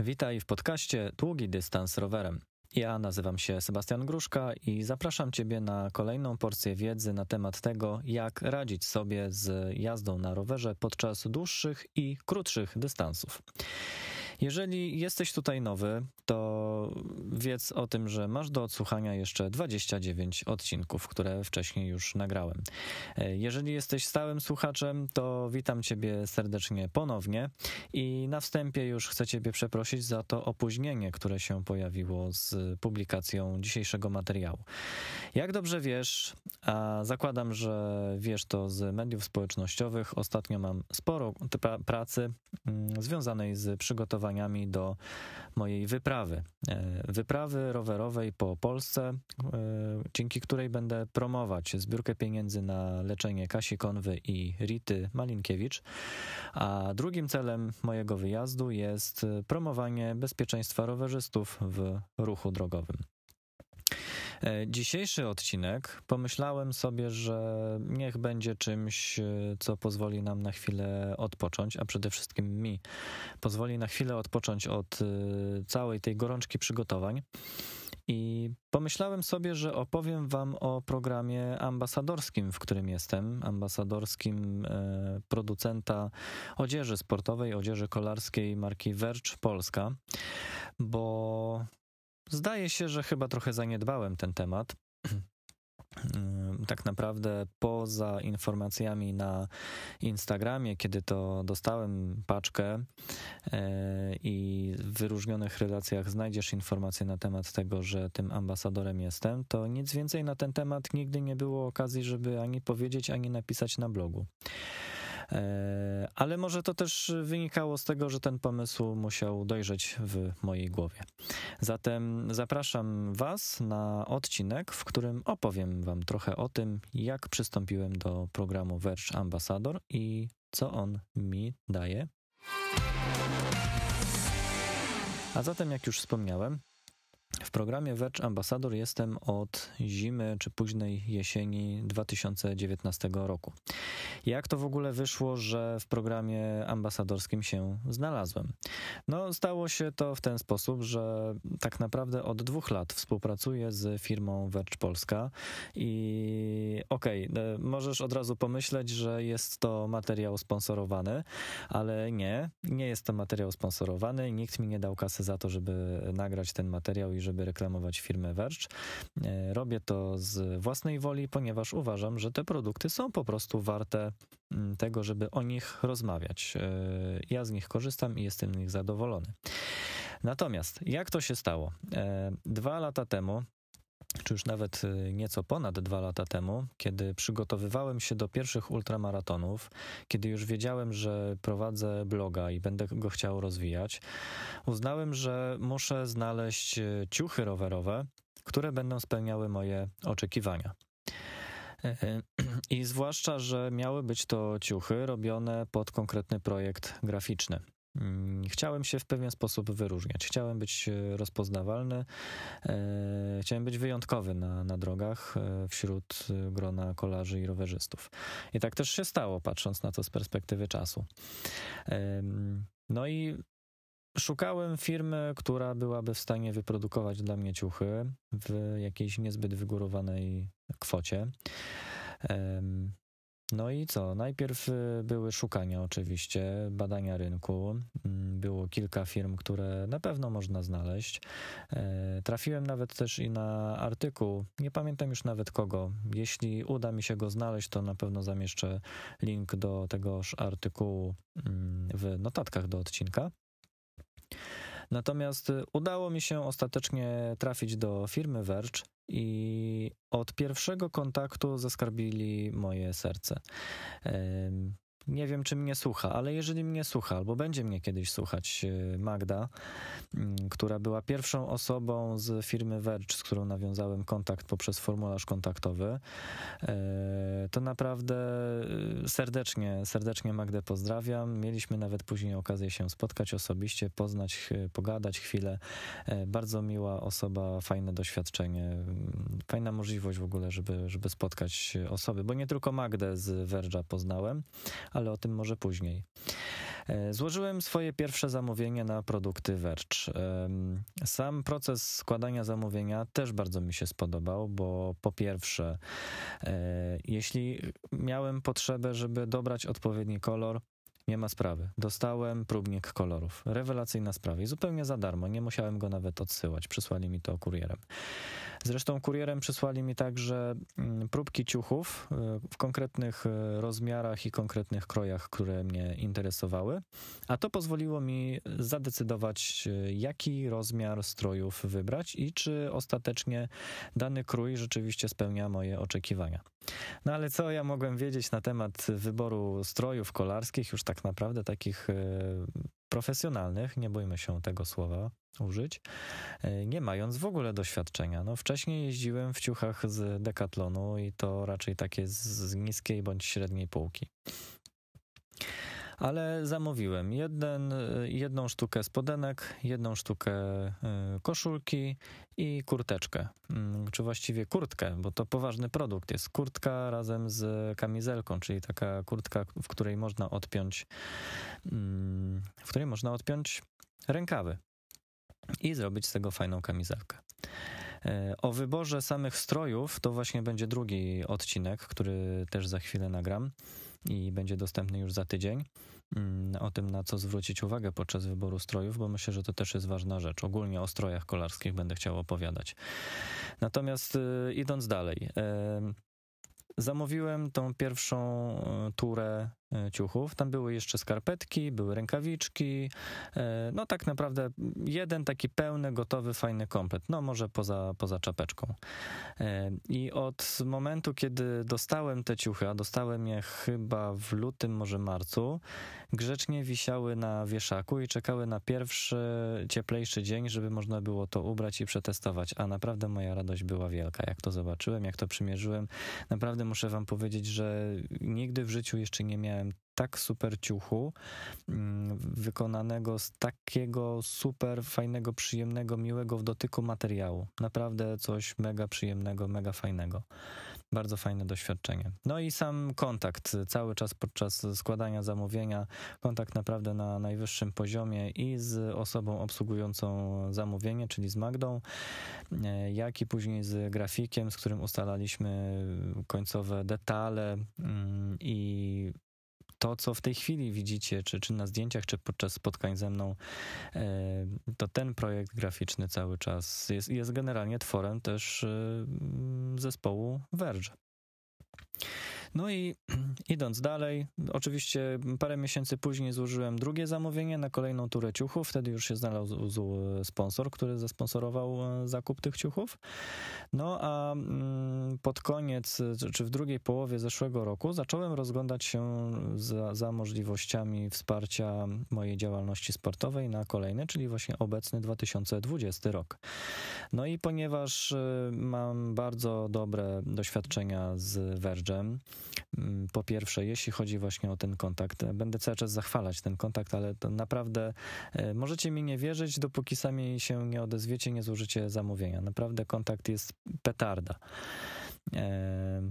witaj w podcaście Długi Dystans Rowerem. Ja nazywam się Sebastian Gruszka i zapraszam Ciebie na kolejną porcję wiedzy na temat tego, jak radzić sobie z jazdą na rowerze podczas dłuższych i krótszych dystansów. Jeżeli jesteś tutaj nowy, to wiedz o tym, że masz do odsłuchania jeszcze 29 odcinków, które wcześniej już nagrałem. E, jeżeli jesteś stałym słuchaczem, to witam Ciebie serdecznie ponownie i na wstępie już chcę Ciebie przeprosić za to opóźnienie, które się pojawiło z publikacją dzisiejszego materiału. Jak dobrze wiesz, a zakładam, że wiesz to z mediów społecznościowych, ostatnio mam sporo pracy mm, związanej z przygotowaniem do mojej wyprawy. E, wyprawy rowerowej po Polsce, e, dzięki której będę promować zbiórkę pieniędzy na leczenie Kasi Konwy i Rity Malinkiewicz. A drugim celem mojego wyjazdu jest promowanie bezpieczeństwa rowerzystów w ruchu drogowym. E, dzisiejszy odcinek pomyślałem sobie, że niech będzie czymś, e, co pozwoli nam na chwilę odpocząć, a przede wszystkim mi pozwoli na chwilę odpocząć od e, całej tej gorączki przygotowań. I pomyślałem sobie, że opowiem Wam o programie ambasadorskim, w którym jestem, ambasadorskim producenta odzieży sportowej, odzieży kolarskiej marki Verge Polska, bo Zdaje się, że chyba trochę zaniedbałem ten temat. Tak naprawdę poza informacjami na Instagramie, kiedy to dostałem paczkę e, i w wyróżnionych relacjach znajdziesz informacje na temat tego, że tym ambasadorem jestem, to nic więcej na ten temat nigdy nie było okazji, żeby ani powiedzieć, ani napisać na blogu. E, ale może to też wynikało z tego, że ten pomysł musiał dojrzeć w mojej głowie. Zatem zapraszam Was na odcinek, w którym opowiem Wam trochę o tym, jak przystąpiłem do programu Verge Ambassador i co on mi daje. A zatem, jak już wspomniałem, w programie Verge Ambassador jestem od zimy czy późnej jesieni 2019 roku. Jak to w ogóle wyszło, że w programie ambasadorskim się znalazłem? No, stało się to w ten sposób, że tak naprawdę od dwóch lat współpracuję z firmą Verge Polska i okej, okay, e, możesz od razu pomyśleć, że jest to materiał sponsorowany, ale nie, nie jest to materiał sponsorowany. Nikt mi nie dał kasy za to, żeby nagrać ten materiał i żeby reklamować firmę Verge. E, robię to z własnej woli, ponieważ uważam, że te produkty są po prostu warte mm, tego, żeby o nich rozmawiać. E, ja z nich korzystam i jestem z nich zadowolony. Natomiast jak to się stało? E, dwa lata temu czy już nawet y, nieco ponad dwa lata temu, kiedy przygotowywałem się do pierwszych ultramaratonów, kiedy już wiedziałem, że prowadzę bloga i będę go chciał rozwijać, uznałem, że muszę znaleźć y, ciuchy rowerowe, które będą spełniały moje oczekiwania. E, e, I zwłaszcza, że miały być to ciuchy robione pod konkretny projekt graficzny. Mm, chciałem się w pewien sposób wyróżniać. Chciałem być e, rozpoznawalny, e, chciałem być wyjątkowy na, na drogach e, wśród grona kolarzy i rowerzystów. I tak też się stało, patrząc na to z perspektywy czasu. No i Szukałem firmy, która byłaby w stanie wyprodukować dla mnie ciuchy w jakiejś niezbyt wygórowanej kwocie. No i co? Najpierw y, były szukania, oczywiście, badania rynku. Mm, było kilka firm, które na pewno można znaleźć. E, trafiłem nawet też i na artykuł, nie pamiętam już nawet kogo. Jeśli uda mi się go znaleźć, to na pewno zamieszczę link do tegoż artykułu mm, w notatkach do odcinka. Natomiast y, udało mi się ostatecznie trafić do firmy Verge i od pierwszego kontaktu zaskarbili moje serce. Nie wiem, czy mnie słucha, ale jeżeli mnie słucha, albo będzie mnie kiedyś słuchać e, Magda, mm, która była pierwszą osobą z firmy Verge, z którą nawiązałem kontakt poprzez formularz kontaktowy, e, to naprawdę e, serdecznie, serdecznie Magdę pozdrawiam. Mieliśmy nawet później okazję się spotkać osobiście, poznać, pogadać chwilę. Bardzo miła osoba, fajne doświadczenie, mm, fajna możliwość w ogóle, żeby, żeby spotkać osoby, bo nie tylko Magdę z Verge'a poznałem, ale o tym może później. E, złożyłem swoje pierwsze zamówienie na produkty Verge. Sam proces składania zamówienia też bardzo mi się spodobał, bo po pierwsze, e, jeśli miałem potrzebę, żeby dobrać odpowiedni kolor, nie ma sprawy. Dostałem próbnik kolorów. Rewelacyjna sprawa i zupełnie za darmo. Nie musiałem go nawet odsyłać. Przysłali mi to kurierem. Zresztą kurierem przysłali mi także mm, próbki ciuchów e, w konkretnych e, rozmiarach i konkretnych krojach, które mnie interesowały, a to pozwoliło mi zadecydować, e, jaki rozmiar strojów wybrać i czy ostatecznie dany krój rzeczywiście spełnia moje oczekiwania. No ale co ja mogłem wiedzieć na temat wyboru strojów kolarskich, już tak naprawdę takich profesjonalnych, nie bójmy się tego słowa użyć, e, nie mając w ogóle doświadczenia. No, wcześniej jeździłem w ciuchach z Decathlonu i to raczej takie z niskiej bądź średniej półki ale zamówiłem jeden, jedną sztukę spodenek, jedną sztukę e, koszulki i kurteczkę, mm, czy właściwie kurtkę, bo to poważny produkt jest. Kurtka razem z kamizelką, czyli taka kurtka, w której można odpiąć, mm, w której można odpiąć rękawy i zrobić z tego fajną kamizelkę. E, o wyborze samych strojów to właśnie będzie drugi odcinek, który też za chwilę nagram i będzie dostępny już za tydzień. Mm, o tym, na co zwrócić uwagę podczas wyboru strojów, bo myślę, że to też jest ważna rzecz. Ogólnie o strojach kolarskich będę chciał opowiadać. Natomiast y, idąc dalej, zamówiłem tą pierwszą y, turę ciuchów. Tam były jeszcze skarpetki, były rękawiczki. E, no tak naprawdę jeden taki pełny, gotowy, fajny komplet. No może poza, poza czapeczką. E, I od momentu, kiedy dostałem te ciuchy, a dostałem je chyba w lutym, może marcu, grzecznie wisiały na wieszaku i czekały na pierwszy, cieplejszy dzień, żeby można było to ubrać i przetestować. A naprawdę moja radość była wielka. Jak to zobaczyłem, jak to przymierzyłem, naprawdę muszę wam powiedzieć, że nigdy w życiu jeszcze nie miałem tak super ciuchu, mm, wykonanego z takiego super fajnego, przyjemnego, miłego w dotyku materiału. Naprawdę coś mega przyjemnego, mega fajnego. Bardzo fajne doświadczenie. No i sam kontakt cały czas podczas składania zamówienia, kontakt naprawdę na najwyższym poziomie i z osobą obsługującą zamówienie, czyli z Magdą, e, jak i później z grafikiem, z którym ustalaliśmy końcowe detale mm, i to, co w tej chwili widzicie, czy, czy na zdjęciach, czy podczas spotkań ze mną, e, to ten projekt graficzny cały czas jest, jest generalnie tworem też e, zespołu Verge. No i idąc dalej, oczywiście parę miesięcy później złożyłem drugie zamówienie na kolejną turę ciuchów. Wtedy już się znalazł sponsor, który zasponsorował e, zakup tych ciuchów. No a mm, pod koniec, czy w drugiej połowie zeszłego roku zacząłem rozglądać się za, za możliwościami wsparcia mojej działalności sportowej na kolejny, czyli właśnie obecny 2020 rok. No i ponieważ e, mam bardzo dobre doświadczenia z Verge'em, po pierwsze, jeśli chodzi właśnie o ten kontakt, będę cały czas zachwalać ten kontakt, ale to naprawdę e, możecie mi nie wierzyć, dopóki sami się nie odezwiecie, nie złożycie zamówienia. Naprawdę kontakt jest petarda. E,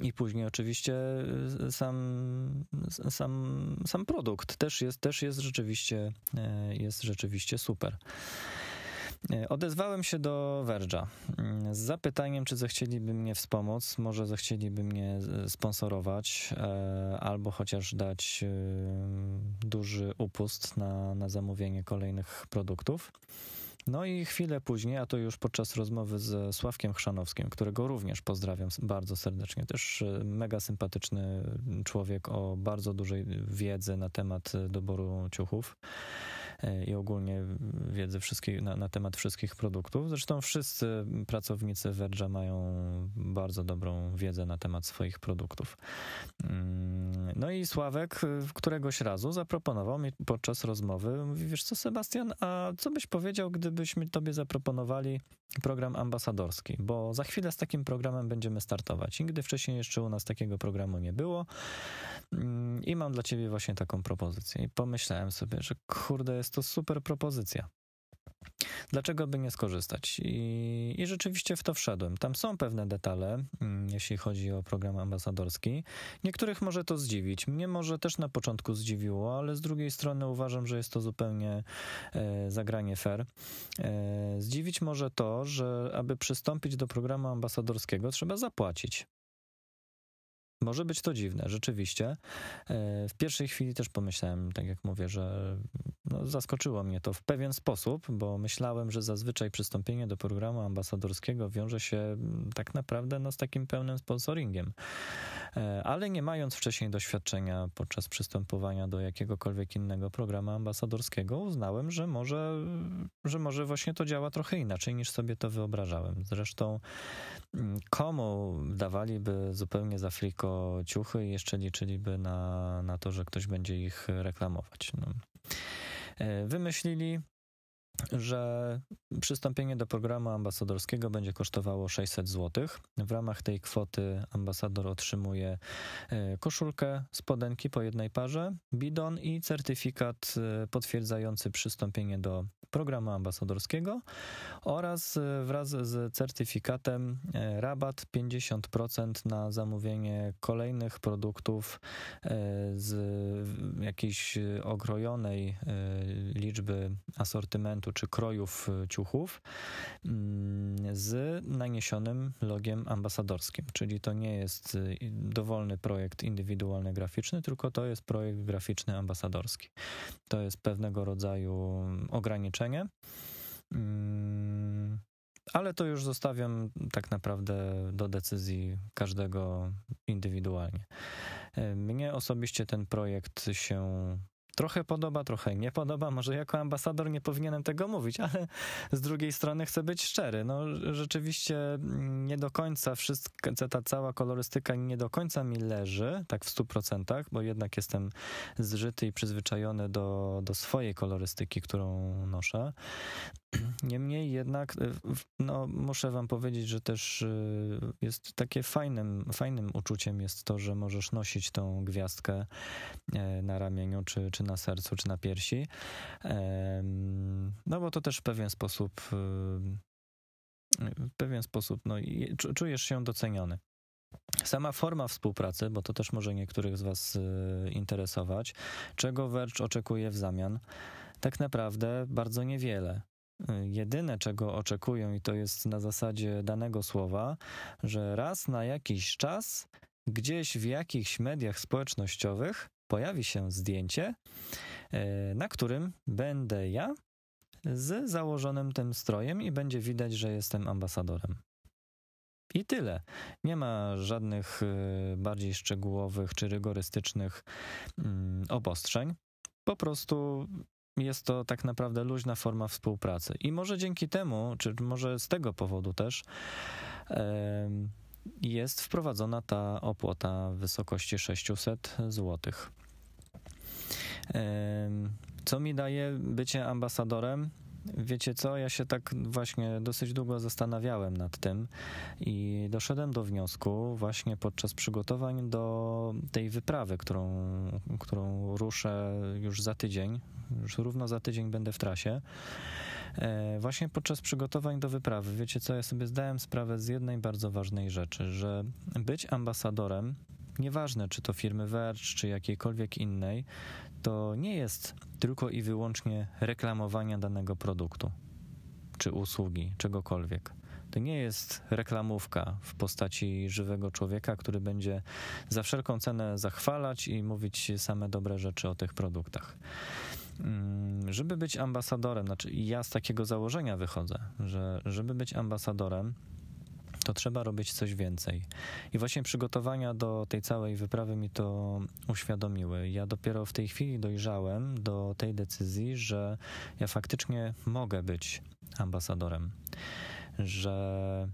I później oczywiście e, sam, sam, sam produkt też jest, też jest rzeczywiście jest rzeczywiście super. E, odezwałem się do Verge'a mm, z zapytaniem, czy zechcieliby mnie wspomóc, może zechcieliby mnie sponsorować, e, albo chociaż dać e, duży upust na, na zamówienie kolejnych produktów. No i chwilę później, a to już podczas rozmowy z Sławkiem Chrzanowskim, którego również pozdrawiam bardzo serdecznie, też mega sympatyczny człowiek o bardzo dużej wiedzy na temat doboru ciuchów. E, i ogólnie wiedzy wszystkich, na, na, temat wszystkich produktów. Zresztą wszyscy pracownicy Verge'a mają bardzo dobrą wiedzę na temat swoich produktów. Mm, no i Sławek któregoś razu zaproponował mi podczas rozmowy, mówi, wiesz co Sebastian, a co byś powiedział, gdybyśmy tobie zaproponowali program ambasadorski, bo za chwilę z takim programem będziemy startować. Nigdy wcześniej jeszcze u nas takiego programu nie było mm, i mam dla ciebie właśnie taką propozycję. I pomyślałem sobie, że kurde, jest to super propozycja. dlaczego by nie skorzystać? I, I rzeczywiście w to wszedłem. Tam są pewne detale, mm, jeśli chodzi o program ambasadorski. Niektórych może to zdziwić. Mnie może też na początku zdziwiło, ale z drugiej strony uważam, że jest to zupełnie e, zagranie fair. E, zdziwić może to, że aby przystąpić do programu ambasadorskiego, trzeba zapłacić. Może być to dziwne, rzeczywiście. E, w pierwszej chwili też pomyślałem, tak jak mówię, że no, zaskoczyło mnie to w pewien sposób, bo myślałem, że zazwyczaj przystąpienie do programu ambasadorskiego wiąże się mm, tak naprawdę no, z takim pełnym sponsoringiem. E, ale nie mając wcześniej doświadczenia podczas przystępowania do jakiegokolwiek innego programu ambasadorskiego, uznałem, że może, że może właśnie to działa trochę inaczej niż sobie to wyobrażałem. Zresztą mm, komu dawaliby zupełnie za ciuchy i jeszcze liczyliby na, na to, że ktoś będzie ich reklamować. No. E, wymyślili że przystąpienie do programu ambasadorskiego będzie kosztowało 600 zł. W ramach tej kwoty ambasador otrzymuje e, koszulkę, spodenki po jednej parze, bidon i certyfikat e, potwierdzający przystąpienie do programu ambasadorskiego oraz e, wraz z certyfikatem rabat 50% na zamówienie kolejnych produktów z jakiejś okrojonej liczby asortymentu czy krojów e, ciuchów mm, z naniesionym logiem ambasadorskim. Czyli to nie jest e, dowolny projekt indywidualny graficzny, tylko to jest projekt graficzny ambasadorski. To jest pewnego rodzaju ograniczenie. Mm, ale to już zostawiam tak naprawdę do decyzji każdego indywidualnie. E, mnie osobiście ten projekt się trochę podoba, trochę nie podoba. Może jako ambasador nie powinienem tego mówić, ale z drugiej strony chcę być szczery. No rzeczywiście nie do końca wszystko, ta cała kolorystyka nie do końca mi leży, tak w stu procentach, bo jednak jestem zżyty i przyzwyczajony do, do swojej kolorystyki, którą noszę. Niemniej jednak, y, no, muszę wam powiedzieć, że też y, jest takie fajnym, fajnym uczuciem jest to, że możesz nosić tą gwiazdkę e, na ramieniu, czy, czy na sercu, czy na piersi. No bo to też w pewien sposób y, w pewien sposób no, czujesz się doceniony. Sama forma współpracy, bo to też może niektórych z Was interesować, czego Verge oczekuje w zamian, tak naprawdę bardzo niewiele. Jedyne, czego oczekują, i to jest na zasadzie danego słowa, że raz na jakiś czas gdzieś w jakichś mediach społecznościowych pojawi się zdjęcie, e, na którym będę ja z założonym tym strojem i będzie widać, że jestem ambasadorem. I tyle. Nie ma żadnych e, bardziej szczegółowych czy rygorystycznych mm, obostrzeń. Po prostu jest to tak naprawdę luźna forma współpracy. I może dzięki temu, czy może z tego powodu też, jest wprowadzona ta opłata w wysokości 600 zł. Co mi daje bycie ambasadorem? Wiecie co, ja się tak właśnie dosyć długo zastanawiałem nad tym i doszedłem do wniosku właśnie podczas przygotowań do tej wyprawy, którą, którą ruszę już za tydzień, już równo za tydzień będę w trasie. E, właśnie podczas przygotowań do wyprawy, wiecie co, ja sobie zdałem sprawę z jednej bardzo ważnej rzeczy, że być ambasadorem nieważne czy to firmy Verge, czy jakiejkolwiek innej, to nie jest tylko i wyłącznie reklamowania danego produktu, czy usługi, czegokolwiek. To nie jest reklamówka w postaci żywego człowieka, który będzie za wszelką cenę zachwalać i mówić same dobre rzeczy o tych produktach. Mm, żeby być ambasadorem, znaczy ja z takiego założenia wychodzę, że żeby być ambasadorem, to trzeba robić coś więcej. I właśnie przygotowania do tej całej wyprawy mi to uświadomiły. Ja dopiero w tej chwili dojrzałem do tej decyzji, że ja faktycznie mogę być ambasadorem, że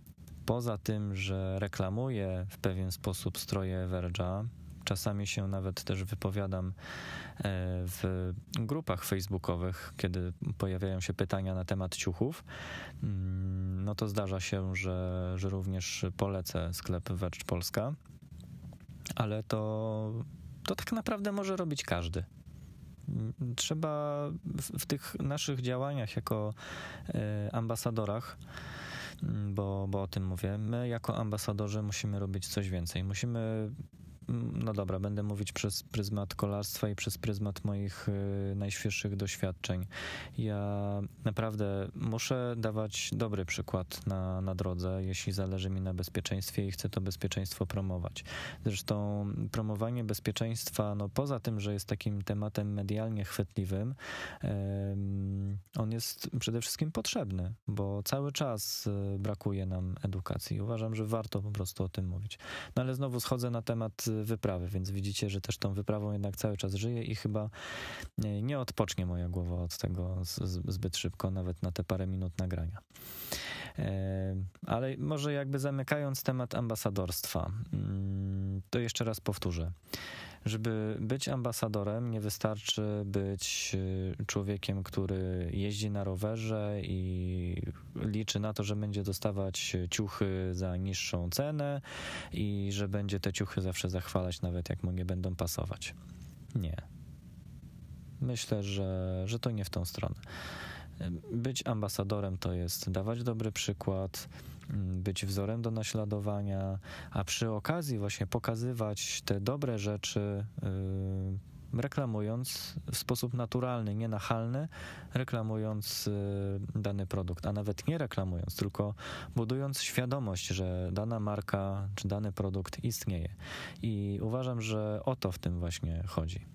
poza tym, że reklamuję w pewien sposób stroje Verge'a, czasami się nawet też wypowiadam e, w grupach facebookowych, kiedy pojawiają się pytania na temat ciuchów, mm, no to zdarza się, że, że również polecę sklep Verge Polska, ale to, to tak naprawdę może robić każdy. Trzeba w, w tych naszych działaniach jako e, ambasadorach bo, bo o tym mówię. My, jako ambasadorzy, musimy robić coś więcej. Musimy no dobra, będę mówić przez pryzmat kolarstwa i przez pryzmat moich y, najświeższych doświadczeń. Ja naprawdę muszę dawać dobry przykład na, na drodze, jeśli zależy mi na bezpieczeństwie i chcę to bezpieczeństwo promować. Zresztą promowanie bezpieczeństwa, no poza tym, że jest takim tematem medialnie chwytliwym, on jest przede wszystkim potrzebny, bo cały czas y, brakuje nam edukacji. Uważam, że warto po prostu o tym mówić. No ale znowu schodzę na temat wyprawy, więc widzicie, że też tą wyprawą jednak cały czas żyję i chyba nie odpocznie moja głowa od tego zbyt szybko, nawet na te parę minut nagrania. E, ale może jakby zamykając temat ambasadorstwa, mm, to jeszcze raz powtórzę. Żeby być ambasadorem, nie wystarczy być y, człowiekiem, który jeździ na rowerze i liczy na to, że będzie dostawać ciuchy za niższą cenę i że będzie te ciuchy zawsze zachwalać, nawet jak mu nie będą pasować. Nie. Myślę, że, że to nie w tą stronę. Być ambasadorem to jest dawać dobry przykład, mm, być wzorem do naśladowania, a przy okazji właśnie pokazywać te dobre rzeczy, yy, reklamując w sposób naturalny, nienachalny, reklamując yy, dany produkt, a nawet nie reklamując, tylko budując świadomość, że dana marka czy dany produkt istnieje. I uważam, że o to w tym właśnie chodzi.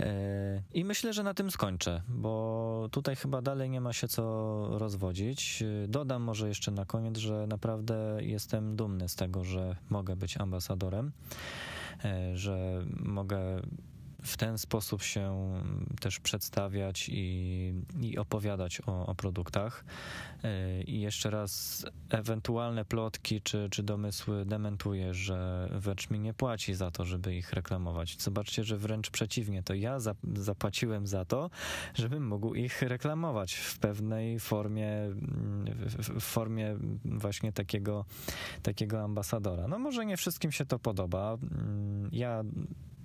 E, I myślę, że na tym skończę, bo tutaj chyba dalej nie ma się co rozwodzić. Dodam może jeszcze na koniec, że naprawdę jestem dumny z tego, że mogę być ambasadorem, e, że mogę w ten sposób się też przedstawiać i, i opowiadać o, o, produktach. E, I jeszcze raz, ewentualne plotki czy, czy domysły dementuję, że Wecz mi nie płaci za to, żeby ich reklamować. Zobaczcie, że wręcz przeciwnie, to ja za, zapłaciłem za to, żebym mógł ich reklamować w pewnej formie, w formie właśnie takiego, takiego ambasadora. No może nie wszystkim się to podoba. Ja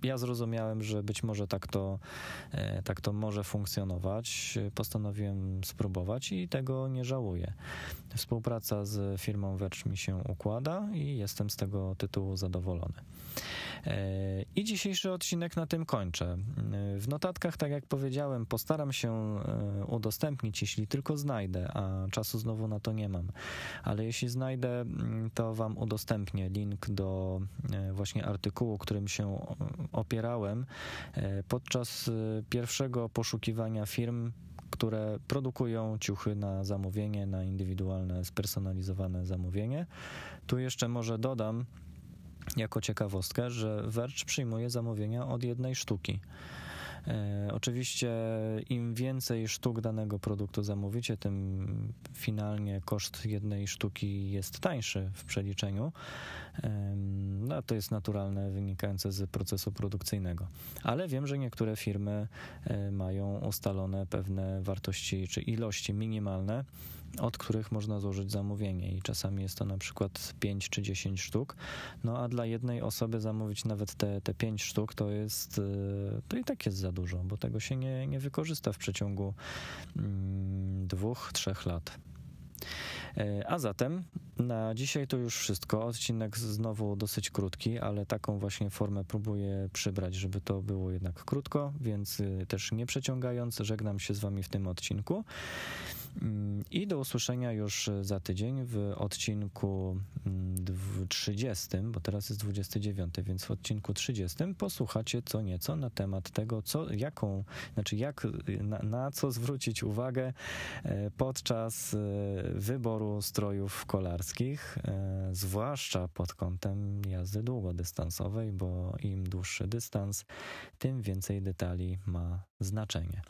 ja zrozumiałem, że być może tak to, e, tak to może funkcjonować. Postanowiłem spróbować i tego nie żałuję. Współpraca z firmą Wecz mi się układa i jestem z tego tytułu zadowolony. E, I dzisiejszy odcinek na tym kończę. W notatkach, tak jak powiedziałem, postaram się e, udostępnić, jeśli tylko znajdę, a czasu znowu na to nie mam. Ale jeśli znajdę, mm, to Wam udostępnię link do właśnie artykułu, którym się opierałem e, podczas e, pierwszego poszukiwania firm, które produkują ciuchy na zamówienie, na indywidualne, spersonalizowane zamówienie. Tu jeszcze może dodam, jako ciekawostkę, że Verge przyjmuje zamówienia od jednej sztuki. E, oczywiście im więcej sztuk danego produktu zamówicie, tym finalnie koszt jednej sztuki jest tańszy w przeliczeniu. No, to jest naturalne, wynikające z procesu produkcyjnego. Ale wiem, że niektóre firmy e, mają ustalone pewne wartości czy ilości minimalne, od których można złożyć zamówienie i czasami jest to na przykład 5 czy 10 sztuk. No a dla jednej osoby zamówić nawet te, te 5 sztuk to jest, e, to i tak jest za dużo, bo tego się nie, nie wykorzysta w przeciągu mm, dwóch, trzech lat. E, a zatem na dzisiaj to już wszystko. Odcinek znowu dosyć krótki, ale taką właśnie formę próbuję przybrać, żeby to było jednak krótko, więc y, też nie przeciągając, żegnam się z Wami w tym odcinku. I do usłyszenia już za tydzień w odcinku 30, mm, bo teraz jest 29, więc w odcinku 30 posłuchacie co nieco na temat tego, co, jaką, znaczy jak, na, na co zwrócić uwagę e, podczas e, wyboru strojów kolarskich, e, zwłaszcza pod kątem jazdy długodystansowej, bo im dłuższy dystans, tym więcej detali ma znaczenie.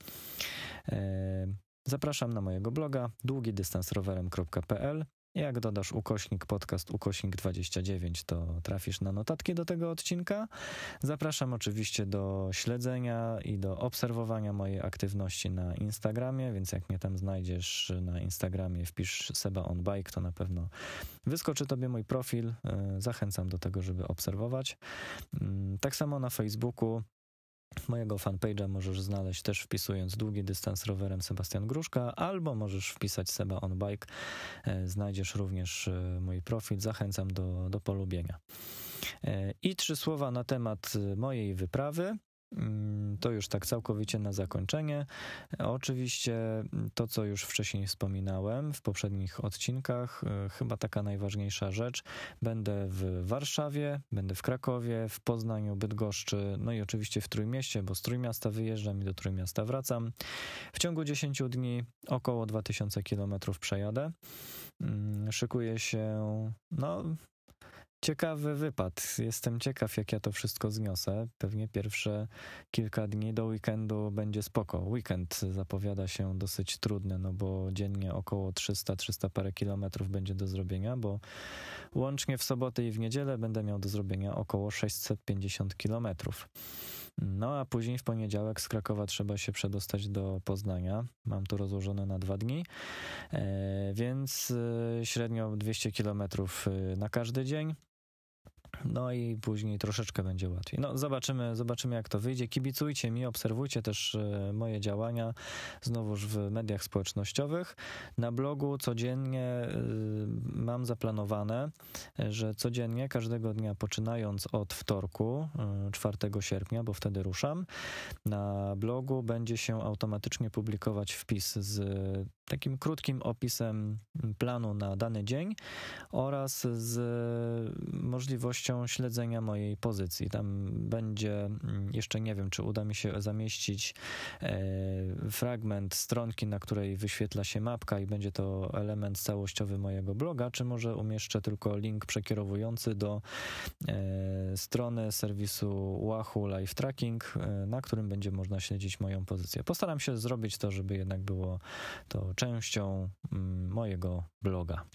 Zapraszam na mojego bloga długidystansrowerem.pl. Jak dodasz ukośnik podcast ukośnik 29, to trafisz na notatki do tego odcinka. Zapraszam oczywiście do śledzenia i do obserwowania mojej aktywności na Instagramie, więc jak mnie tam znajdziesz na Instagramie, wpisz Seba on Bike, to na pewno wyskoczy tobie mój profil. E, zachęcam do tego, żeby obserwować. Mm, tak samo na Facebooku Mojego fanpage'a możesz znaleźć też wpisując długi dystans rowerem Sebastian Gruszka, albo możesz wpisać Seba on Bike. E, znajdziesz również e, mój profil. Zachęcam do, do polubienia. E, I trzy słowa na temat mojej wyprawy. Mm, to już tak całkowicie na zakończenie. Oczywiście to, co już wcześniej wspominałem w poprzednich odcinkach, e, chyba taka najważniejsza rzecz. Będę w Warszawie, będę w Krakowie, w Poznaniu, Bydgoszczy, no i oczywiście w Trójmieście, bo z Trójmiasta wyjeżdżam i do Trójmiasta wracam. W ciągu 10 dni około 2000 km przejadę. Mm, szykuję się, no ciekawy wypad. Jestem ciekaw, jak ja to wszystko zniosę. Pewnie pierwsze kilka dni do weekendu będzie spoko. Weekend zapowiada się dosyć trudny, no bo dziennie około 300-300 parę kilometrów będzie do zrobienia, bo łącznie w sobotę i w niedzielę będę miał do zrobienia około 650 kilometrów. No a później w poniedziałek z Krakowa trzeba się przedostać do Poznania. Mam to rozłożone na dwa dni, e, więc e, średnio 200 kilometrów e, na każdy dzień. No i później troszeczkę będzie łatwiej. No zobaczymy, zobaczymy jak to wyjdzie. Kibicujcie mi, obserwujcie też e, moje działania znowuż w mediach społecznościowych. Na blogu codziennie e, mam zaplanowane, że codziennie, każdego dnia poczynając od wtorku, 4 e, sierpnia, bo wtedy ruszam, na blogu będzie się automatycznie publikować wpis z takim krótkim opisem planu na dany dzień oraz z możliwością śledzenia mojej pozycji. Tam będzie, mm, jeszcze nie wiem, czy uda mi się zamieścić e, fragment stronki, na której wyświetla się mapka i będzie to element całościowy mojego bloga, czy może umieszczę tylko link przekierowujący do e, strony serwisu Wahoo Live Tracking, e, na którym będzie można śledzić moją pozycję. Postaram się zrobić to, żeby jednak było to częścią mm, mojego bloga.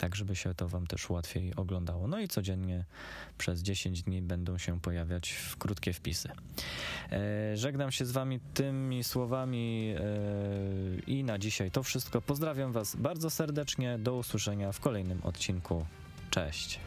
Tak, żeby się to Wam też łatwiej oglądało. No i codziennie przez 10 dni będą się pojawiać w krótkie wpisy. E, żegnam się z Wami tymi słowami e, i na dzisiaj to wszystko. Pozdrawiam Was bardzo serdecznie. Do usłyszenia w kolejnym odcinku. Cześć.